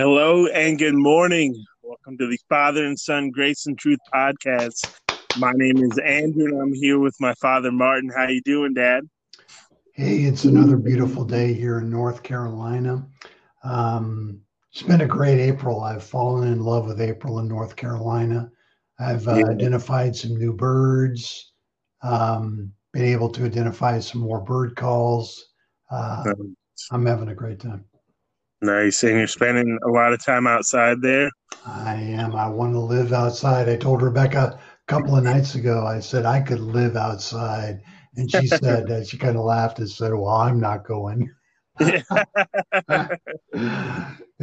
Hello and good morning. Welcome to the Father and Son Grace and Truth podcast. My name is Andrew and I'm here with my father Martin. How you doing, Dad? Hey, it's another beautiful day here in North Carolina. Um, it's been a great April. I've fallen in love with April in North Carolina. I've uh, Yeah. identified some new birds, um, been able to identify some more bird calls. Uh, Um, I'm having a great time. Nice. And you're spending a lot of time outside there? I am. I want to live outside. I told Rebecca a couple of nights ago, I said I could live outside. And she said, uh, she kind of laughed and said, Well, I'm not going. and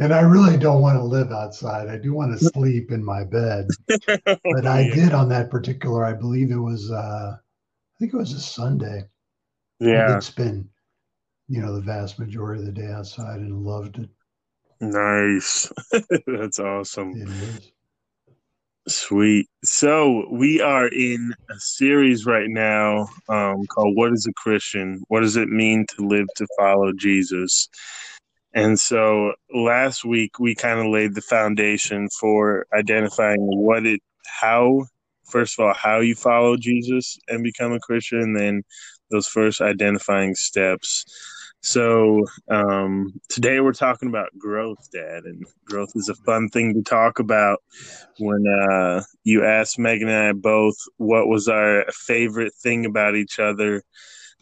I really don't want to live outside. I do want to sleep in my bed. But I did on that particular, I believe it was, uh, I think it was a Sunday. I Yeah. did spend, you know, the vast majority of the day outside and loved it. Nice. That's awesome. It is. Sweet. So we are in a series right now um, called "What Is a Christian? What Does It Mean to Live to Follow Jesus?" And so last week we kind of laid the foundation for identifying what it, how, first of all, how you follow Jesus and become a Christian, and then those first identifying steps. So um, today we're talking about growth, Dad, and growth is a fun thing to talk about when uh, you asked Megan and I both what was our favorite thing about each other,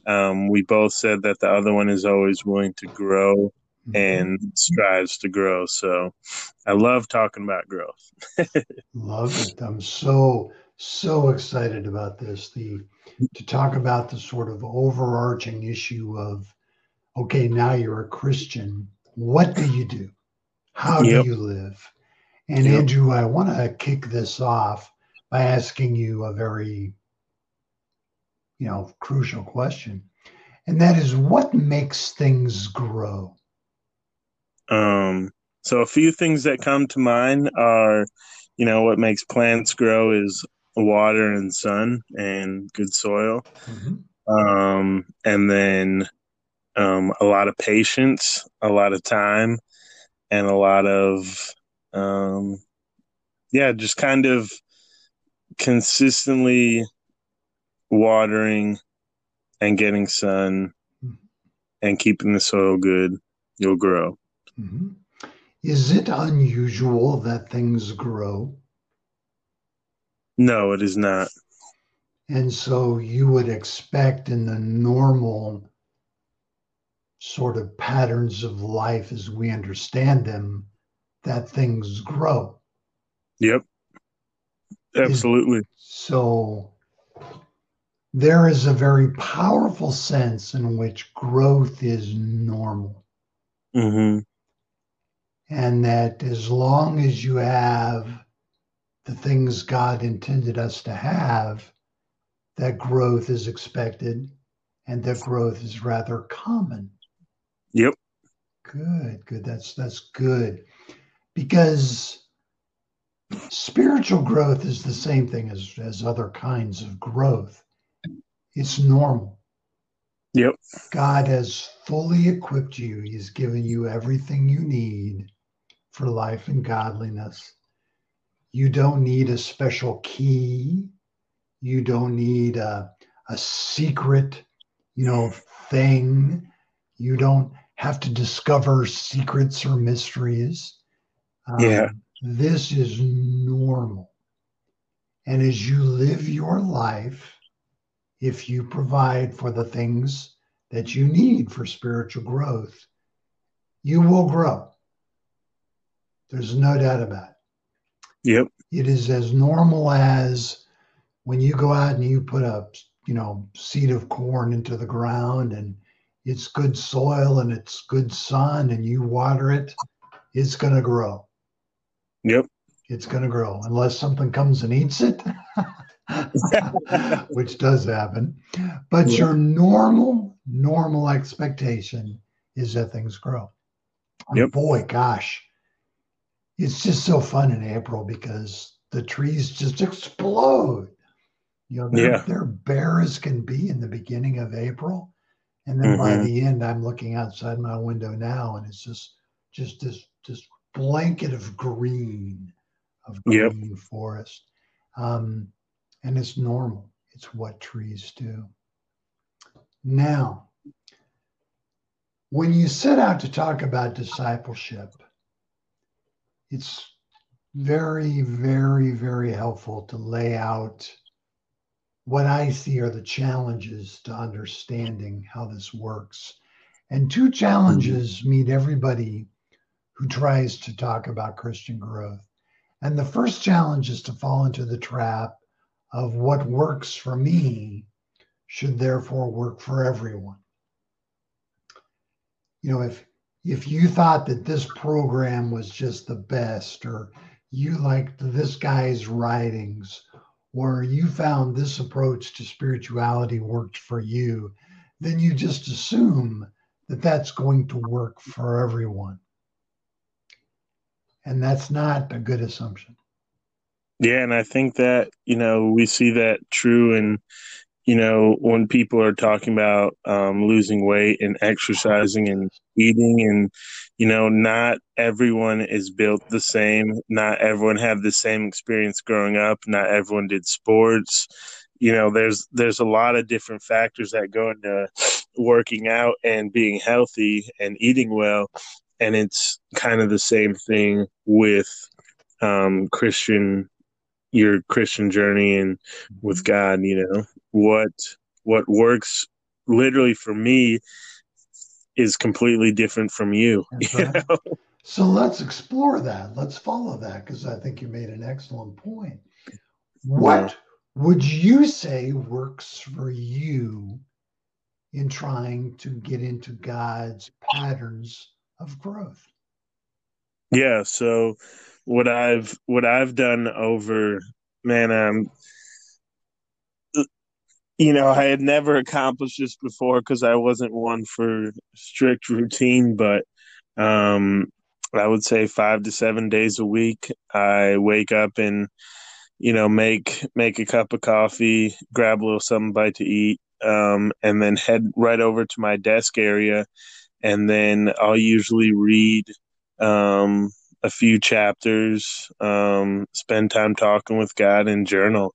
um, we both said that the other one is always willing to grow and strives to grow. So I love talking about growth. Love it. I'm so so excited about this. The to talk about the sort of overarching issue of okay, now you're a Christian. What do you do? How Yep. do you live? And Yep. Andrew, I want to kick this off by asking you a very you know, crucial question. And that is what makes things grow? Um, so a few things that come to mind are, you know, what makes plants grow is water and sun and good soil. Mhm. um, and then um, a lot of patience, a lot of time, and a lot of um, yeah, just kind of consistently watering and getting sun and keeping the soil good. You'll grow. Mhm. Is it unusual that things grow? No, it is not. And so you would expect in the normal sort of patterns of life as we understand them that things grow. Yep, absolutely. So there is a very powerful sense in which growth is normal. hmm And that as long as you have the things God intended us to have, that growth is expected and that growth is rather common. Good, good. That's that's good. Because spiritual growth is the same thing as, as other kinds of growth. It's normal. Yep. God has fully equipped you. He's given you everything you need for life and godliness. You don't need a special key. You don't need a, a secret, you know, thing. You don't have to discover secrets or mysteries. Um, Yeah. This is normal. And as you live your life, if you provide for the things that you need for spiritual growth, you will grow. There's no doubt about it. Yep. It is as normal as when you go out and you put a you know seed of corn into the ground and it's good soil and it's good sun and you water it, it's going to grow. Yep. It's going to grow unless something comes and eats it, which does happen. But Yeah. your normal, normal expectation is that things grow. And Yep. boy, gosh, it's just so fun in April because the trees just explode. You know, they're, Yeah. they're bare as can be in the beginning of April. And then by Mhm. the end, I'm looking outside my window now and it's just, just, this just blanket of green, of green yep. forest. Um, and it's normal. It's what trees do. Now, when you set out to talk about discipleship, it's very, very, very helpful to lay out what I see are the challenges to understanding how this works. And two challenges mm-hmm. meet everybody who tries to talk about Christian growth. And the first challenge is to fall into the trap of what works for me should therefore work for everyone. You know, if if you thought that this program was just the best, or you liked this guy's writings, or you found this approach to spirituality worked for you, then you just assume that that's going to work for everyone. And that's not a good assumption. Yeah, and I think that, you know, we see that true in you know, when people are talking about um, losing weight and exercising and eating, and you know, not everyone is built the same. Not everyone had the same experience growing up. Not everyone did sports. You know, there's there's a lot of different factors that go into working out and being healthy and eating well, and it's kind of the same thing with um, Christian your Christian journey and with God, you know, what what works literally for me is completely different from you. you so let's explore that. Let's follow that because I think you made an excellent point. What yeah. would you say works for you in trying to get into God's patterns of growth? Yeah, so what I've what I've done over man, um, you know, I had never accomplished this before because I wasn't one for strict routine, but um, I would say five to seven days a week, I wake up and you know make make a cup of coffee, grab a little something bite to eat, um, and then head right over to my desk area, and then I'll usually read um, a few chapters, um, spend time talking with God and journal.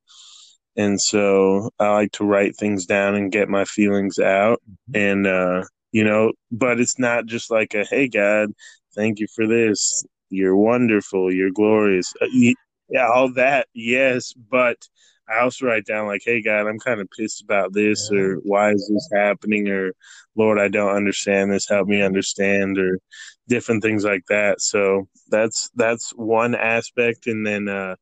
And so I like to write things down and get my feelings out. Mm-hmm. And, uh, you know, but it's not just like a, hey, God, thank you for this. You're wonderful. You're glorious. Uh, yeah, all that. Yes. But I also write down like, "Hey God, I'm kind of pissed about this, yeah. or why is this happening, or Lord, I don't understand this. Help me understand, or different things like that." So that's that's one aspect, and then uh,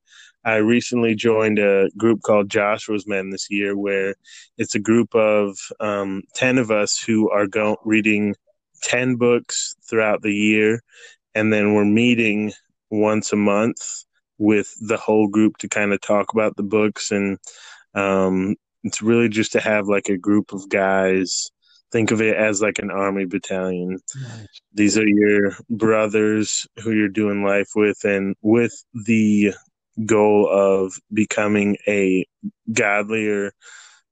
I recently joined a group called Joshua's Men this year, where it's a group of um, ten of us who are going reading ten books throughout the year, and then we're meeting once a month with the whole group to kind of talk about the books. And um, it's really just to have like a group of guys. Think of it as like an army battalion. Nice. these are your brothers who you're doing life with. And with the goal of becoming a godlier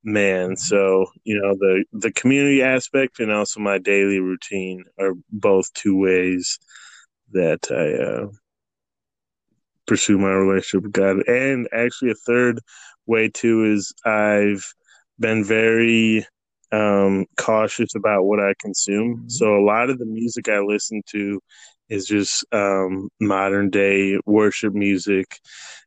man mm-hmm. so you know the the community aspect and also my daily routine are both two ways that i uh, pursue my relationship with God. And actually, a third way too is I've been very um, cautious about what I consume. Mm-hmm. So a lot of the music I listen to is just um, modern day worship music,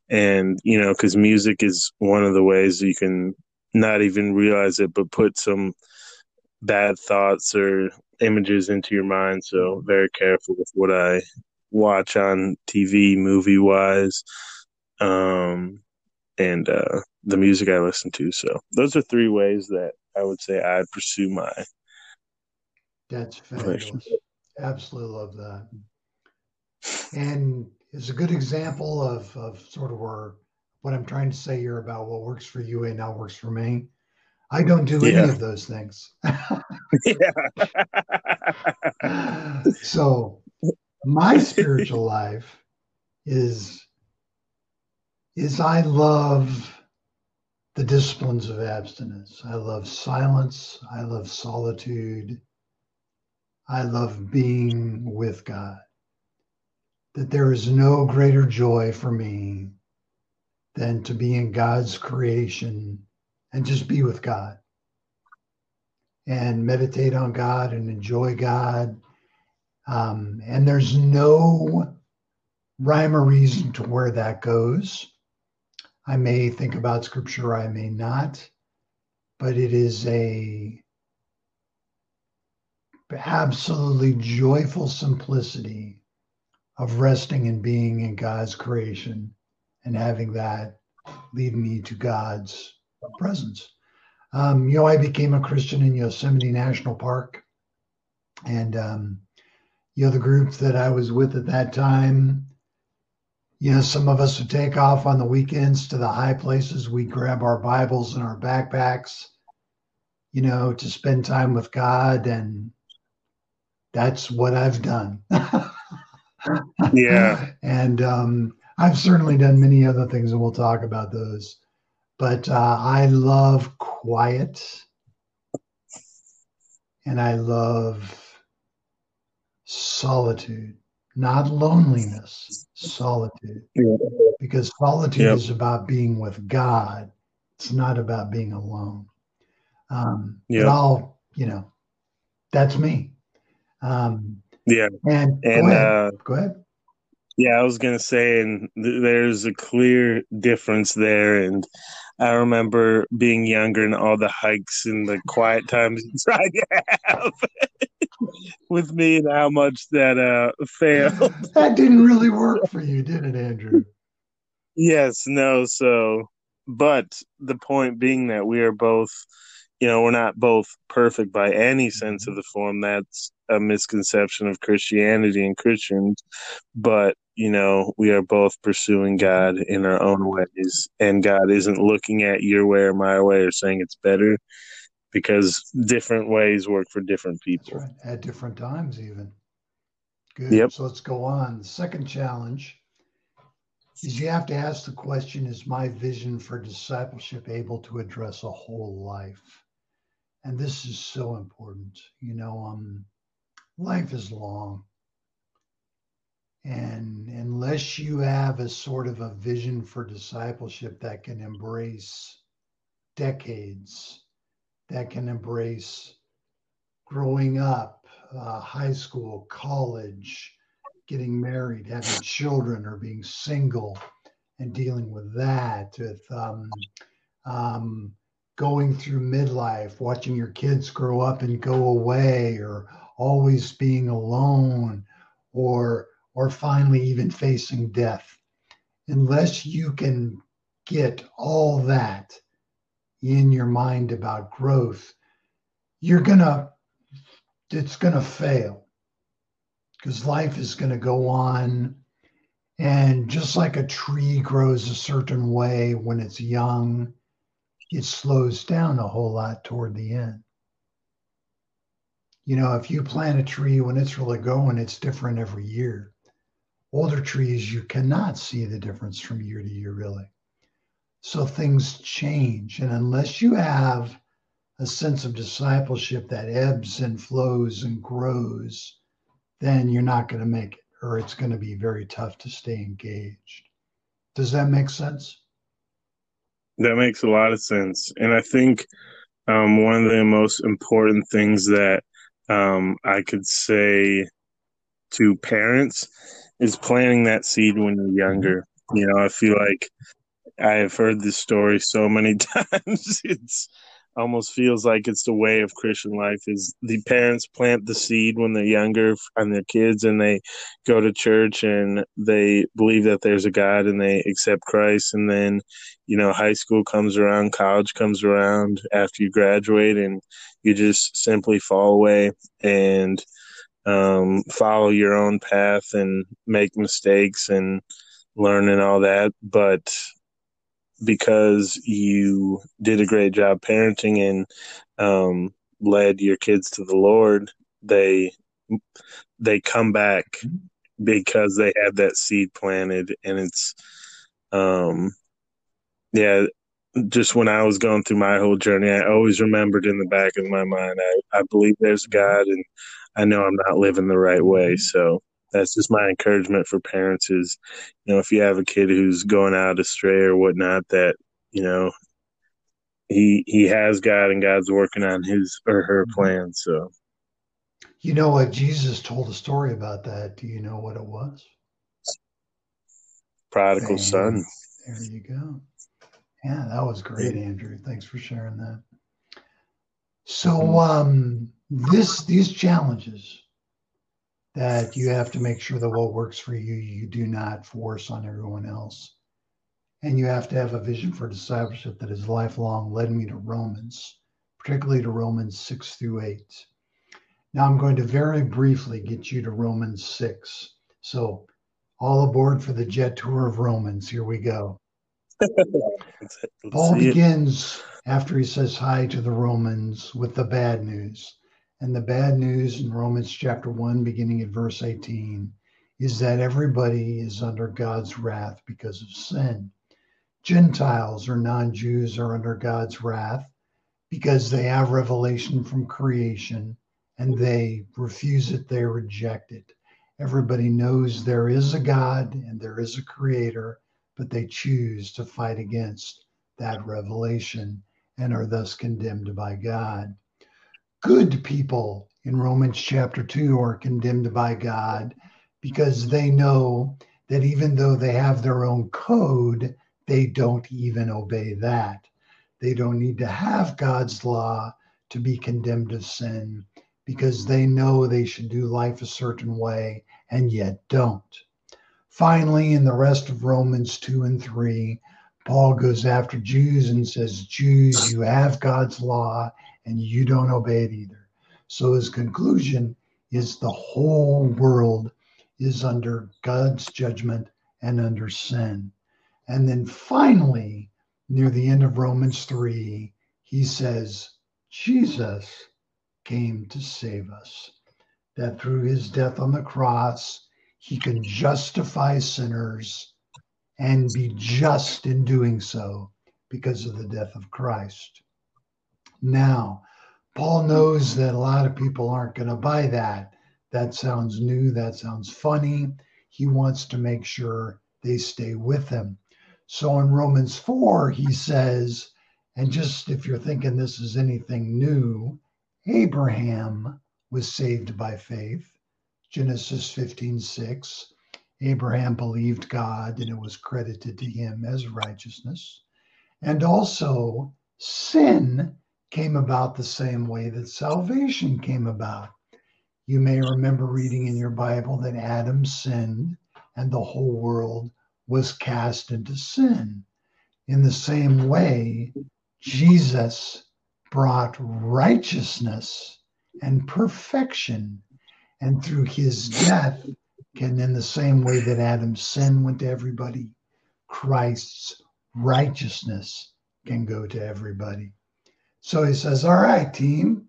and you know, because music is one of the ways you can not even realize it, but put some bad thoughts or images into your mind. So mm-hmm. very careful with what I watch on TV, movie wise, um, and uh, the music I listen to. So those are three ways that I would say I pursue my. That's fabulous. Absolutely love that. And it's a good example of, of sort of where what I'm trying to say here about what works for you and now works for me. I don't do yeah. any of those things. so my spiritual life is is I love the disciplines of abstinence. I love silence. I love solitude. I love being with God. That there is no greater joy for me than to be in God's creation and just be with God and meditate on God and enjoy God. Um, and there's no rhyme or reason to where that goes. I may think about scripture, I may not, but it is a absolutely joyful simplicity of resting and being in God's creation and having that lead me to God's presence. Um, you know, I became a Christian in Yosemite National Park, and um, you know the group that I was with at that time. You know, some of us would take off on the weekends to the high places. We'd grab our Bibles and our backpacks, you know, to spend time with God, and that's what I've done. yeah, and um, I've certainly done many other things, and we'll talk about those. But uh, I love quiet, and I love solitude, not loneliness, solitude. Yeah. Because solitude yep. is about being with God. It's not about being alone. Um, yep. But I'll, you know, that's me. Um, yeah. And, and go ahead. Uh, go ahead. Yeah, I was gonna say, and th- there's a clear difference there. And I remember being younger and all the hikes and the quiet times you tried to have with me, and how much that uh failed. that didn't really work for you, did it, Andrew? Yes, no. So, but the point being that we are both you know, we're not both perfect by any mm-hmm. sense of the form. That's a misconception of Christianity and Christians. But, you know, we are both pursuing God in our own ways. And God isn't looking at your way or my way or saying it's better because different ways work for different people. Right. At different times, even. Good. Yep. So let's go on. The second challenge is you have to ask the question Is my vision for discipleship able to address a whole life? And this is so important. You know, um, life is long. And unless you have a sort of a vision for discipleship that can embrace decades, that can embrace growing up, uh, high school, college, getting married, having children, or being single, and dealing with that, with um, um, going through midlife, watching your kids grow up and go away, or always being alone, or or finally even facing death. Unless you can get all that in your mind about growth, you're gonna it's gonna fail because life is gonna go on. And just like a tree grows a certain way when it's young, it slows down a whole lot toward the end. You know, if you plant a tree when it's really going, it's different every year. Older trees, you cannot see the difference from year to year, really. So things change. And unless you have a sense of discipleship that ebbs and flows and grows, then you're not going to make it, or it's going to be very tough to stay engaged. Does that make sense? That makes a lot of sense. And I think um, one of the most important things that um, I could say to parents is planting that seed when you're younger. You know, I feel like I have heard this story so many times. it's almost feels like it's the way of Christian life is the parents plant the seed when they're younger on their kids and they go to church and they believe that there's a God and they accept Christ and then you know high school comes around college comes around after you graduate and you just simply fall away and um, follow your own path and make mistakes and learn and all that. But because you did a great job parenting and um, led your kids to the Lord, they they come back because they had that seed planted, and it's um, yeah. Just when I was going through my whole journey, I always remembered in the back of my mind, I, I believe there's God, and I know I'm not living the right way. So that's just my encouragement for parents is, you know, if you have a kid who's going out astray or whatnot, that you know, he he has God and God's working on his or her mm-hmm. plan. So, you know what Jesus told a story about that. Do you know what it was? Prodigal son. There you go. Yeah, that was great, Andrew. Thanks for sharing that. So, mm-hmm. um, this these challenges that you have to make sure that what works for you, you do not force on everyone else. And you have to have a vision for discipleship that is lifelong, led me to Romans, particularly to Romans 6 through 8. Now I'm going to very briefly get you to Romans 6. So, all aboard for the jet tour of Romans. Here we go. Paul begins after he says hi to the Romans with the bad news. And the bad news in Romans chapter 1, beginning at verse 18, is that everybody is under God's wrath because of sin. Gentiles or non Jews are under God's wrath because they have revelation from creation and they refuse it, they reject it. Everybody knows there is a God and there is a creator, but they choose to fight against that revelation and are thus condemned by God good people in Romans chapter 2 are condemned by God because they know that even though they have their own code, they don't even obey that. They don't need to have God's law to be condemned of sin because they know they should do life a certain way and yet don't. Finally, in the rest of Romans 2 and 3, Paul goes after Jews and says, Jews, you have God's law and you don't obey it either. So his conclusion is the whole world is under God's judgment and under sin. And then finally, near the end of Romans 3, he says, Jesus came to save us. That through his death on the cross, he can justify sinners and be just in doing so because of the death of Christ. Now, Paul mm-hmm. knows that a lot of people aren't going to buy that. That sounds new. That sounds funny. He wants to make sure they stay with him. So in Romans 4, he says, and just if you're thinking this is anything new, Abraham was saved by faith. Genesis 15 6. Abraham believed God and it was credited to him as righteousness. And also, sin came about the same way that salvation came about. You may remember reading in your Bible that Adam sinned and the whole world was cast into sin. In the same way, Jesus brought righteousness and perfection. And through his death, and in the same way that Adam's sin went to everybody, Christ's righteousness can go to everybody. So he says, All right, team,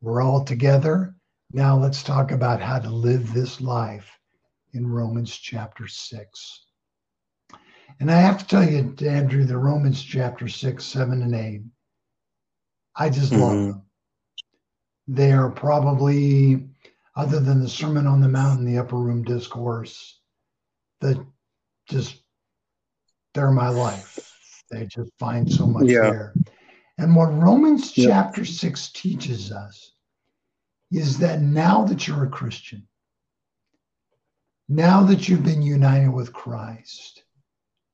we're all together. Now let's talk about how to live this life in Romans chapter 6. And I have to tell you, Andrew, the Romans chapter 6, 7, and 8, I just mm-hmm. love them. They are probably, other than the Sermon on the Mount and the Upper Room Discourse, that just, they're my life. They just find so much yeah. there. And what Romans chapter 6 teaches us is that now that you're a Christian, now that you've been united with Christ,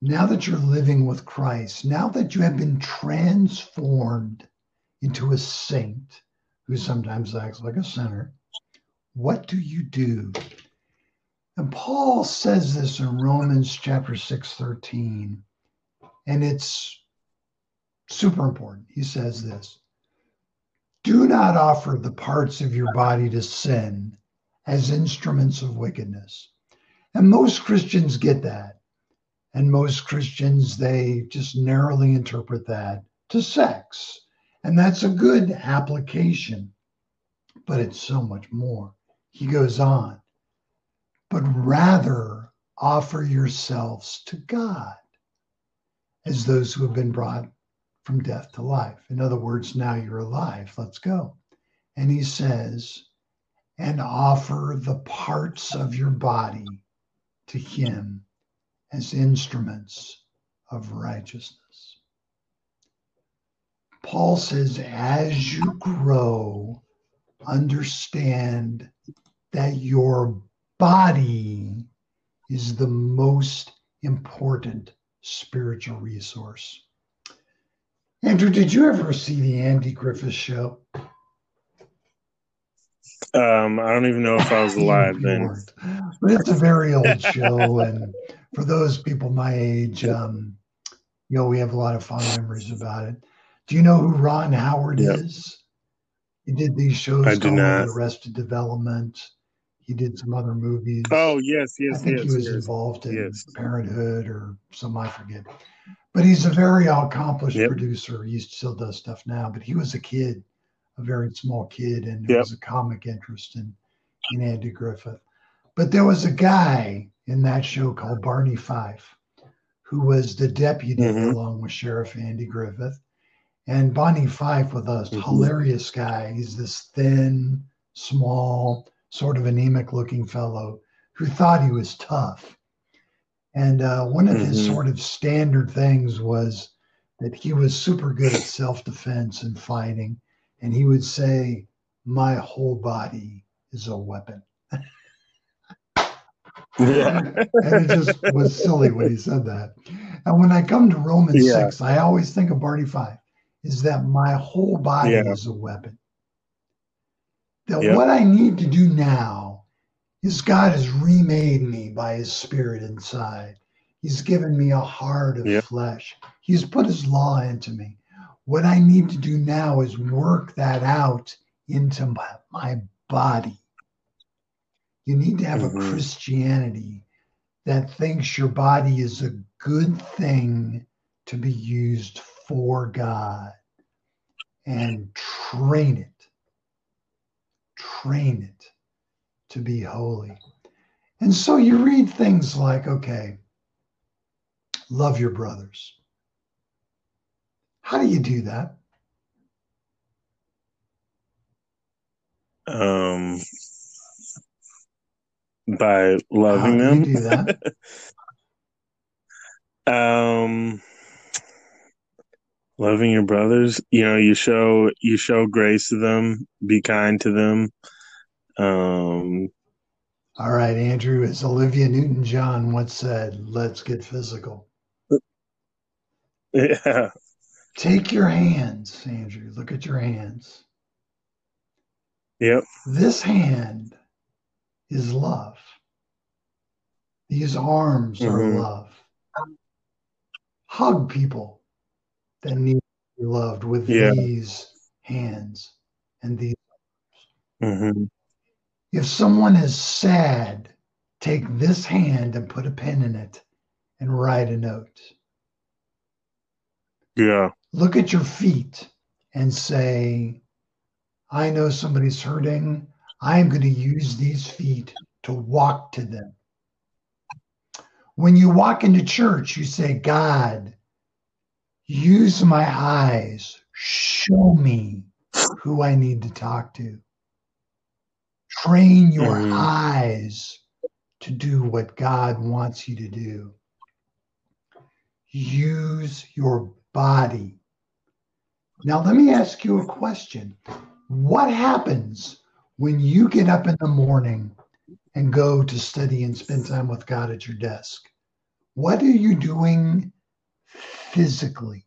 now that you're living with Christ, now that you have been transformed into a saint who sometimes acts like a sinner, what do you do? And Paul says this in Romans chapter 6, 13. And it's super important. He says this Do not offer the parts of your body to sin as instruments of wickedness. And most Christians get that. And most Christians, they just narrowly interpret that to sex. And that's a good application, but it's so much more. He goes on, but rather offer yourselves to God as those who have been brought from death to life. In other words, now you're alive. Let's go. And he says, and offer the parts of your body to Him as instruments of righteousness. Paul says, as you grow, understand that your body is the most important spiritual resource. Andrew, did you ever see the Andy Griffith show? Um, I don't even know if I was alive then. But it's a very old show, and for those people my age, um, you know, we have a lot of fond memories about it. Do you know who Ron Howard yep. is? He did these shows I not. Arrested Development. He did some other movies. Oh yes, yes, I think yes, he was yes. involved in yes. Parenthood or some I forget. But he's a very accomplished Yep. producer. He still does stuff now, but he was a kid, a very small kid, and there Yep. was a comic interest in, in Andy Griffith. But there was a guy in that show called Barney Fife, who was the deputy Mhm. along with Sheriff Andy Griffith. And Barney Fife was a Mhm. hilarious guy. He's this thin, small, sort of anemic looking fellow who thought he was tough. And uh, one of his Mhm. sort of standard things was that he was super good at self defense and fighting. And he would say, My whole body is a weapon. Yeah. and it just was silly when he said that. And when I come to Romans Yeah. 6, I always think of Barney Fife is that my whole body Yeah. is a weapon. That Yeah. what I need to do now is God has remade me by his spirit inside. He's given me a heart of Yeah. flesh. He's put his law into me. What I need to do now is work that out into my, my body. You need to have Mhm. a Christianity that thinks your body is a good thing to be used for God and train it. Train it to be holy. And so you read things like, okay, love your brothers. How do you do that? Um, by loving them. you do that? um, loving your brothers. You know, you show you show grace to them. Be kind to them. Um, All right, Andrew, as Olivia Newton John once said, let's get physical. yeah. Take your hands, Andrew. Look at your hands. Yep. This hand is love. These arms are Mhm. love. Hug people that need to be loved with Yeah. these hands and these. hmm If someone is sad, take this hand and put a pen in it and write a note. Yeah. Look at your feet and say, I know somebody's hurting. I'm going to use these feet to walk to them. When you walk into church, you say, God, use my eyes. Show me who I need to talk to. Train your Mhm. eyes to do what God wants you to do. Use your body. Now, let me ask you a question. What happens when you get up in the morning and go to study and spend time with God at your desk? What are you doing physically?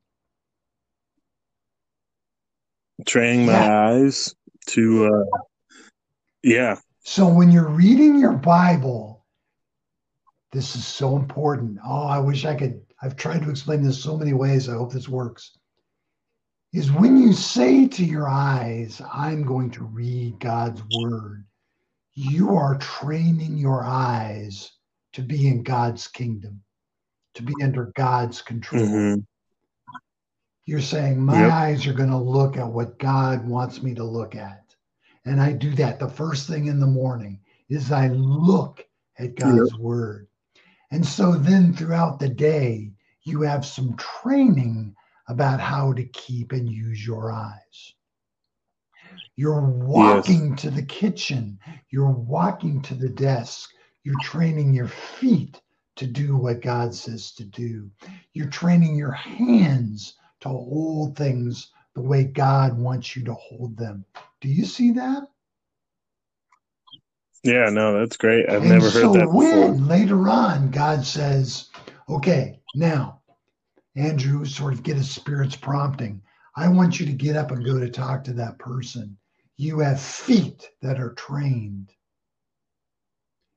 Training my Yeah. eyes to. Uh, yeah. So when you're reading your Bible, this is so important. Oh, I wish I could. I've tried to explain this so many ways. I hope this works. Is when you say to your eyes, I'm going to read God's word, you are training your eyes to be in God's kingdom, to be under God's control. hmm You're saying, My Yep. eyes are going to look at what God wants me to look at. And I do that the first thing in the morning is I look at God's word. And so then throughout the day, you have some training about how to keep and use your eyes. You're walking yes. to the kitchen. You're walking to the desk. You're training your feet to do what God says to do. You're training your hands to hold things the way God wants you to hold them. Do you see that? Yeah, no, that's great. I've and never heard so that before. When later on God says, okay, now, Andrew, sort of get his spirit's prompting. I want you to get up and go to talk to that person. You have feet that are trained.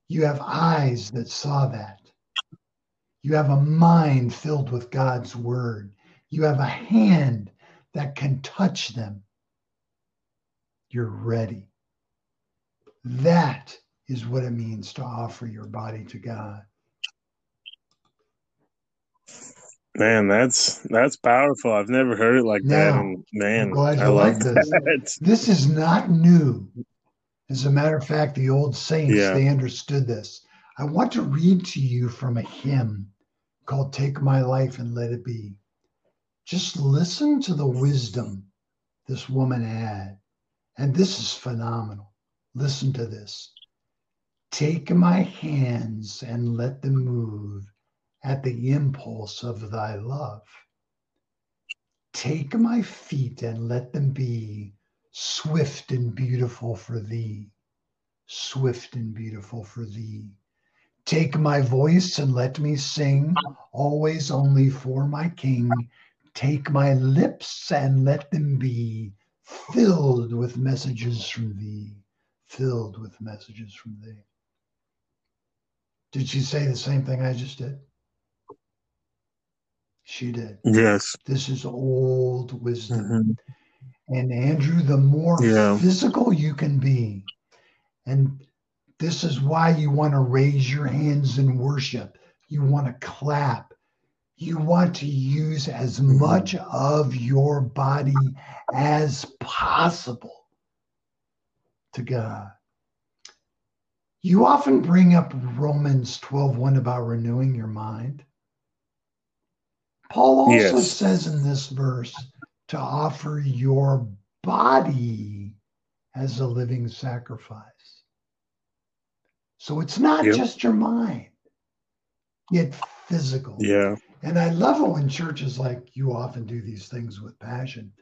You have eyes that saw that. You have a mind filled with God's word. You have a hand that can touch them. You're ready. That is what it means to offer your body to God. Man, that's that's powerful. I've never heard it like now, that, and man, I like this. that. This is not new. As a matter of fact, the old saints yeah. they understood this. I want to read to you from a hymn called "Take My Life and Let It Be." Just listen to the wisdom this woman had, and this is phenomenal. Listen to this. Take my hands and let them move at the impulse of thy love. Take my feet and let them be swift and beautiful for thee, swift and beautiful for thee. Take my voice and let me sing, always only for my King. Take my lips and let them be filled with messages from thee, filled with messages from thee. Did she say the same thing I just did? She did. Yes. This is old wisdom. Mm-hmm. And Andrew, the more yeah. physical you can be, and this is why you want to raise your hands in worship, you want to clap, you want to use as much of your body as possible to God. You often bring up Romans 12:1 about renewing your mind. Paul also yes. says in this verse to offer your body as a living sacrifice. So it's not yep. just your mind, get physical. Yeah. And I love it when churches like you often do these things with passion,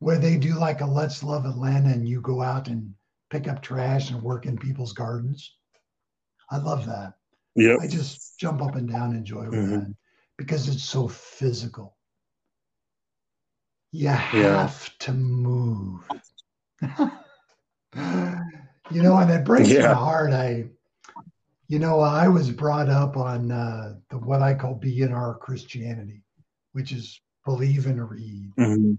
where they do like a Let's Love Atlanta and you go out and pick up trash and work in people's gardens. I love that. Yeah. I just jump up and down, enjoy mm-hmm. that because it's so physical. You have yeah. to move. you know, and it breaks yeah. my heart. I, you know, I was brought up on uh, the what I call B&R Christianity, which is believe and read, mm-hmm.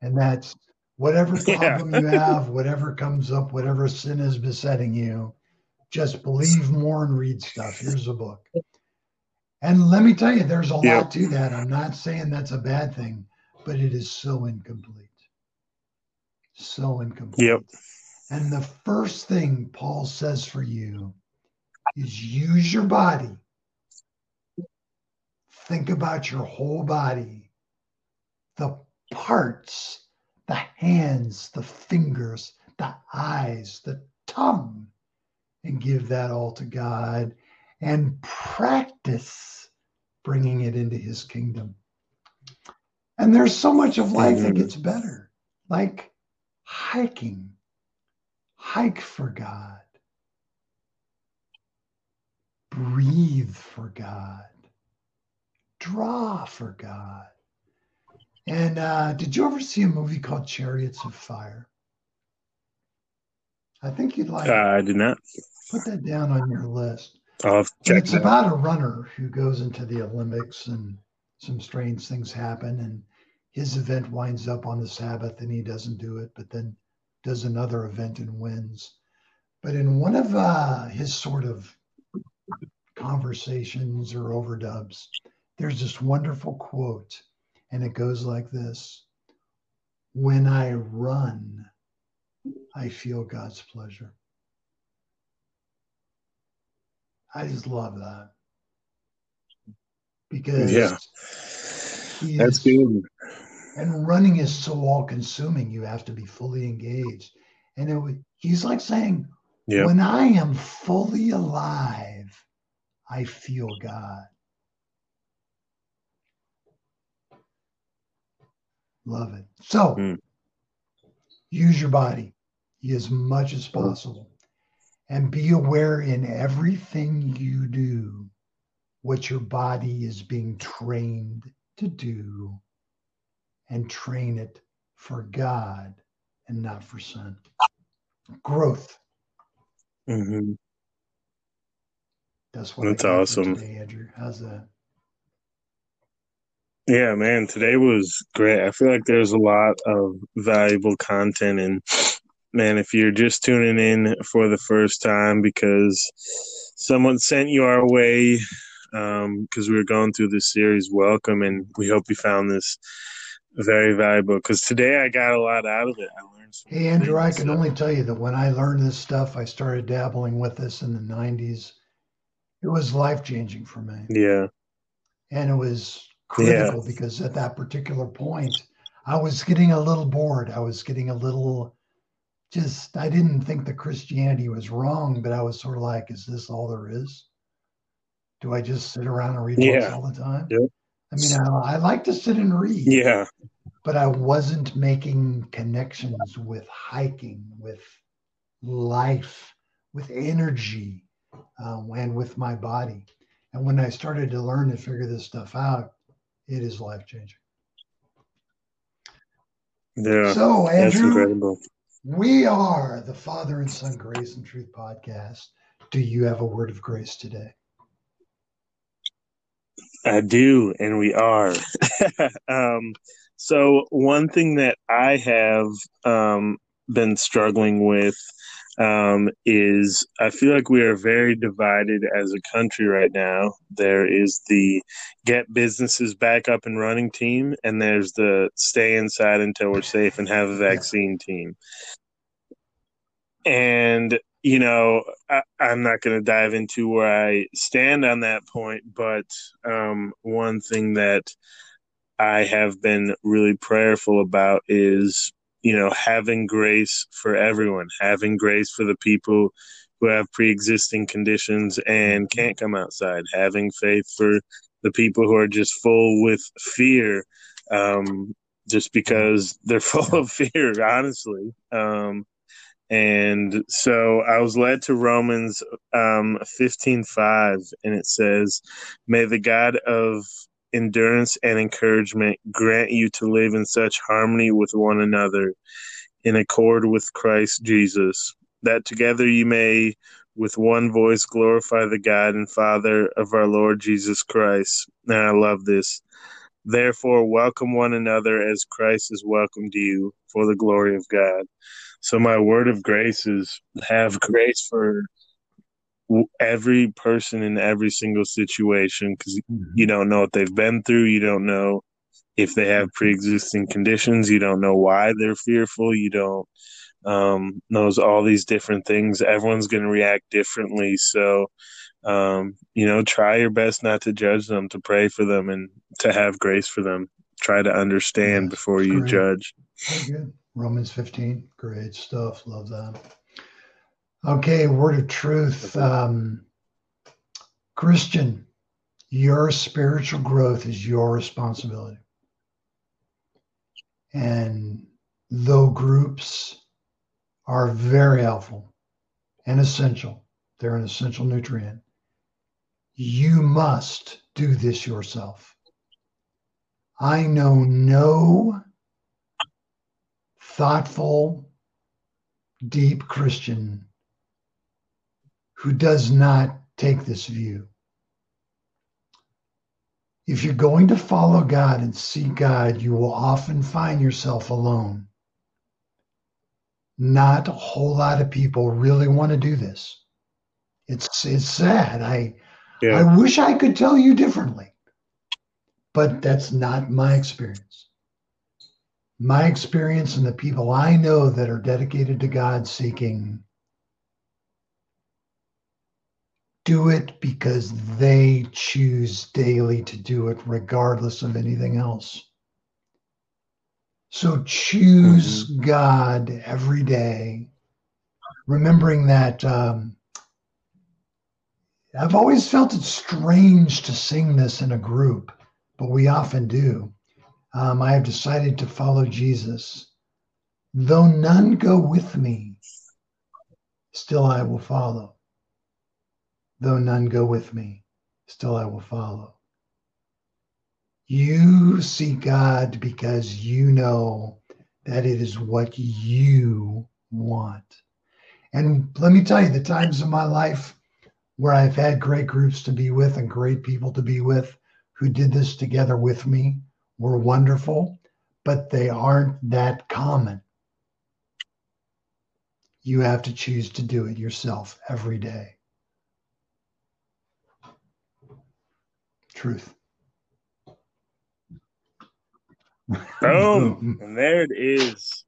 and that's whatever problem yeah. you have, whatever comes up, whatever sin is besetting you, just believe more and read stuff. Here's a book. And let me tell you, there's a lot to that. I'm not saying that's a bad thing, but it is so incomplete. So incomplete. Yep. And the first thing Paul says for you is use your body. Think about your whole body, the parts, the hands, the fingers, the eyes, the tongue, and give that all to God and practice bringing it into his kingdom. And there's so much of life that gets better, like hiking. Hike for God. Breathe for God. Draw for God. And uh, did you ever see a movie called Chariots of Fire? I think you'd like. Uh, I did not. Put that down on your list. I'll check it's about a runner who goes into the Olympics and some strange things happen and his event winds up on the Sabbath and he doesn't do it, but then does another event and wins. But in one of uh, his sort of conversations or overdubs, there's this wonderful quote, and it goes like this When I run, I feel God's pleasure. I just love that because yeah, that's good. And running is so all consuming. You have to be fully engaged. And it, he's like saying, Yeah. when I am fully alive, I feel God. Love it. So Mm. use your body as much as possible and be aware in everything you do what your body is being trained to do and train it for God and not for sin. Growth. hmm That's what That's awesome. today, Andrew. How's that? Yeah, man, today was great. I feel like there's a lot of valuable content and man, if you're just tuning in for the first time because someone sent you our way um, because we were going through this series, welcome and we hope you found this very valuable because today I got a lot out of it. I learned some Hey, Andrew, I can so- only tell you that when I learned this stuff, I started dabbling with this in the 90s. It was life changing for me. Yeah, And it was critical because at that particular point, I was getting a little bored. I was getting a little just, I didn't think that Christianity was wrong, but I was sort of like, is this all there is? Do I just sit around and read books Yeah. all the time? Yep. I mean, I, I like to sit and read. yeah, but I wasn't making connections with hiking, with life, with energy, um, and with my body. And when I started to learn and figure this stuff out, it is life changing. yeah. So, Andrew, incredible. we are the Father and Son Grace and Truth podcast. Do you have a word of grace today? I do, and we are. um, so one thing that I have um, been struggling with um, is I feel like we are very divided as a country right now. There is the get businesses back up and running team, and there's the stay inside until we're safe and have a vaccine team. And you know, I, I'm not going to dive into where I stand on that point, but um, one thing that I have been really prayerful about is, you know, having grace for everyone, having grace for the people who have pre existing conditions and can't come outside, having faith for the people who are just full with fear, um, just because they're full of fear, honestly. Um, and so I was led to Romans um, 15:5, and it says, "May the God of endurance and encouragement grant you to live in such harmony with one another, in accord with Christ Jesus, that together you may, with one voice, glorify the God and Father of our Lord Jesus Christ." And I love this. Therefore, welcome one another as Christ has welcomed you for the glory of God. So my word of grace is have grace for every person in every single situation because you don't know what they've been through. You don't know if they have pre-existing conditions. You don't know why they're fearful. You don't um, knows all these different things. Everyone's going to react differently. So, um, you know, try your best not to judge them, to pray for them, and to have grace for them. Try to understand Yes, before you great. judge. Romans 15. Great stuff. Love that. Okay, word of truth. Um, Christian, your spiritual growth is your responsibility. And though groups are very helpful and essential, they're an essential nutrient, you must do this yourself. I know no thoughtful, deep Christian who does not take this view. If you're going to follow God and seek God, you will often find yourself alone. Not a whole lot of people really want to do this. It's it's sad. I Yeah. I wish I could tell you differently. But that's not my experience my experience and the people I know that are dedicated to God seeking do it because they choose daily to do it regardless of anything else. So choose God every day remembering that um, I've always felt it strange to sing this in a group, but we often do. Um, I have decided to follow Jesus. Though none go with me, still I will follow. Though none go with me, still I will follow. You seek God because you know that it is what you want. And let me tell you, the times in my life where I've had great groups to be with and great people to be with who did this together with me were wonderful, but they aren't that common. You have to choose to do it yourself every day. Truth. Boom. and there it is.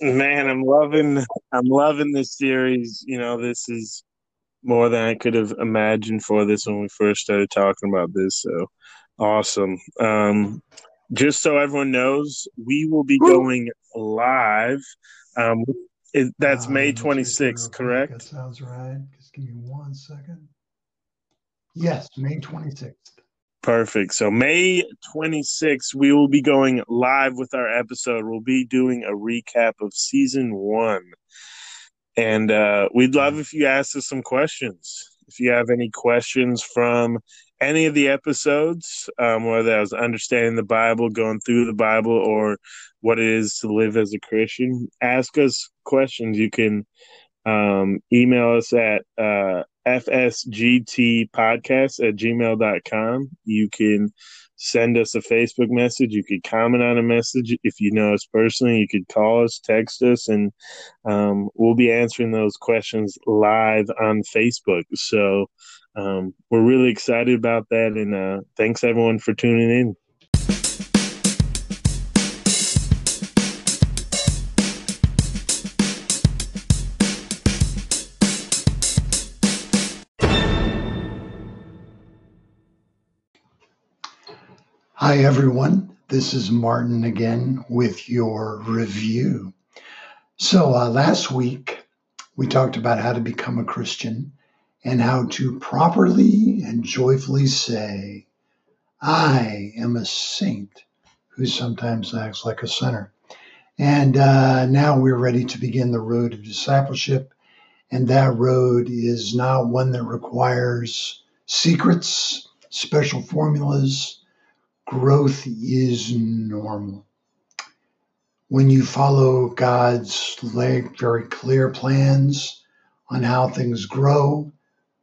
Man, I'm loving I'm loving this series. You know, this is more than I could have imagined for this when we first started talking about this. So awesome. Um just so everyone knows, we will be going live. Um, it, that's uh, May 26th, correct? That sounds right. Just give me one second. Yes, May 26th. Perfect. So May 26th, we will be going live with our episode. We'll be doing a recap of season one. And uh, we'd love if you ask us some questions. If you have any questions from any of the episodes, um, whether that was understanding the Bible, going through the Bible, or what it is to live as a Christian, ask us questions. You can um, email us at uh, fsgtpodcast at gmail.com. You can send us a Facebook message. You could comment on a message. If you know us personally, you could call us, text us, and um, we'll be answering those questions live on Facebook. So um, we're really excited about that. And uh, thanks everyone for tuning in. Hi, everyone. This is Martin again with your review. So, uh, last week we talked about how to become a Christian and how to properly and joyfully say, I am a saint who sometimes acts like a sinner. And uh, now we're ready to begin the road of discipleship. And that road is not one that requires secrets, special formulas growth is normal. When you follow God's very clear plans on how things grow,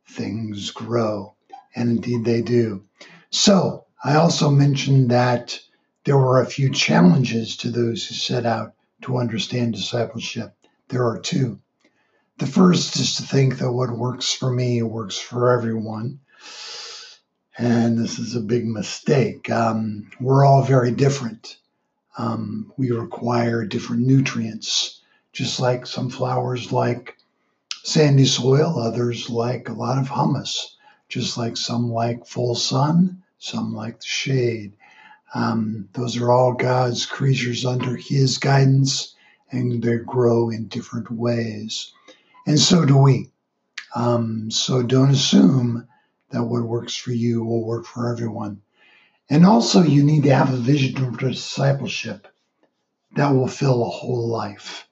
things grow. And indeed they do. So I also mentioned that there were a few challenges to those who set out to understand discipleship. There are two. The first is to think that what works for me works for everyone and this is a big mistake. Um, we're all very different. Um, we require different nutrients, just like some flowers like sandy soil, others like a lot of humus, just like some like full sun, some like the shade. Um, those are all God's creatures under His guidance, and they grow in different ways. And so do we. Um, so don't assume that what works for you will work for everyone. And also, you need to have a vision for discipleship that will fill a whole life.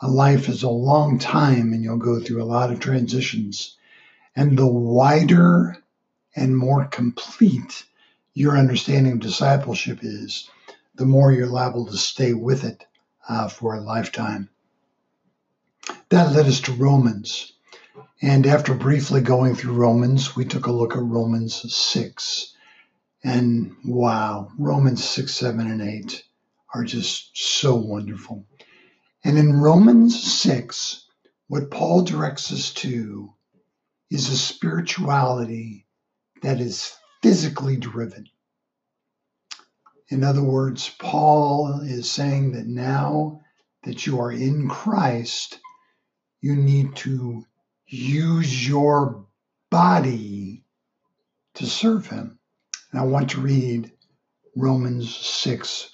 A life is a long time, and you'll go through a lot of transitions. And the wider and more complete your understanding of discipleship is, the more you're liable to stay with it uh, for a lifetime. That led us to Romans. And after briefly going through Romans, we took a look at Romans 6. And wow, Romans 6, 7, and 8 are just so wonderful. And in Romans 6, what Paul directs us to is a spirituality that is physically driven. In other words, Paul is saying that now that you are in Christ, you need to use your body to serve him. And I want to read Romans 6,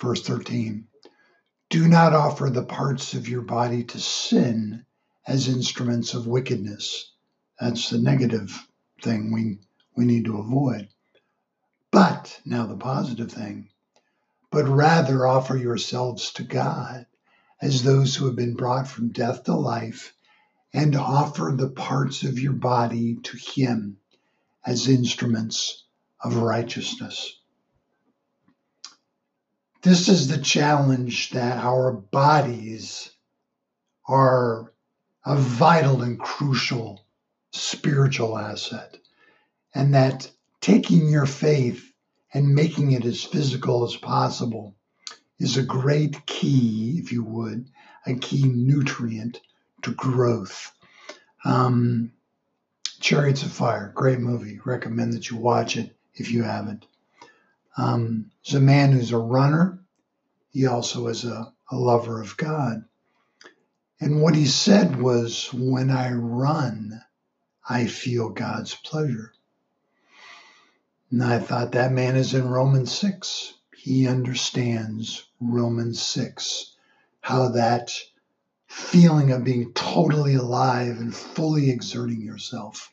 verse 13. Do not offer the parts of your body to sin as instruments of wickedness. That's the negative thing we, we need to avoid. But, now the positive thing, but rather offer yourselves to God as those who have been brought from death to life, and offer the parts of your body to Him as instruments of righteousness. This is the challenge that our bodies are a vital and crucial spiritual asset, and that taking your faith and making it as physical as possible is a great key, if you would, a key nutrient to growth. Um, Chariots of Fire, great movie. Recommend that you watch it if you haven't. Um, he's a man who's a runner. He also is a, a lover of God. And what he said was, When I run, I feel God's pleasure. And I thought that man is in Romans 6. He understands Romans 6, how that feeling of being totally alive and fully exerting yourself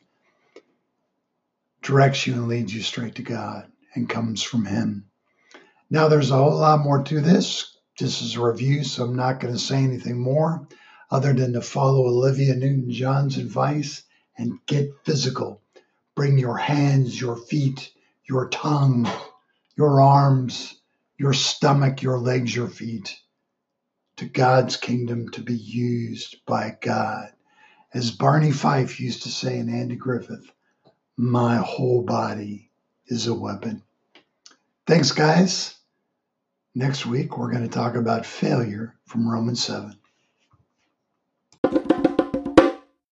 directs you and leads you straight to God and comes from Him. Now, there's a whole lot more to this. This is a review, so I'm not going to say anything more other than to follow Olivia Newton John's advice and get physical. Bring your hands, your feet, your tongue, your arms, your stomach, your legs, your feet to God's kingdom to be used by God. As Barney Fife used to say in Andy Griffith, my whole body is a weapon. Thanks, guys. Next week, we're going to talk about failure from Romans 7.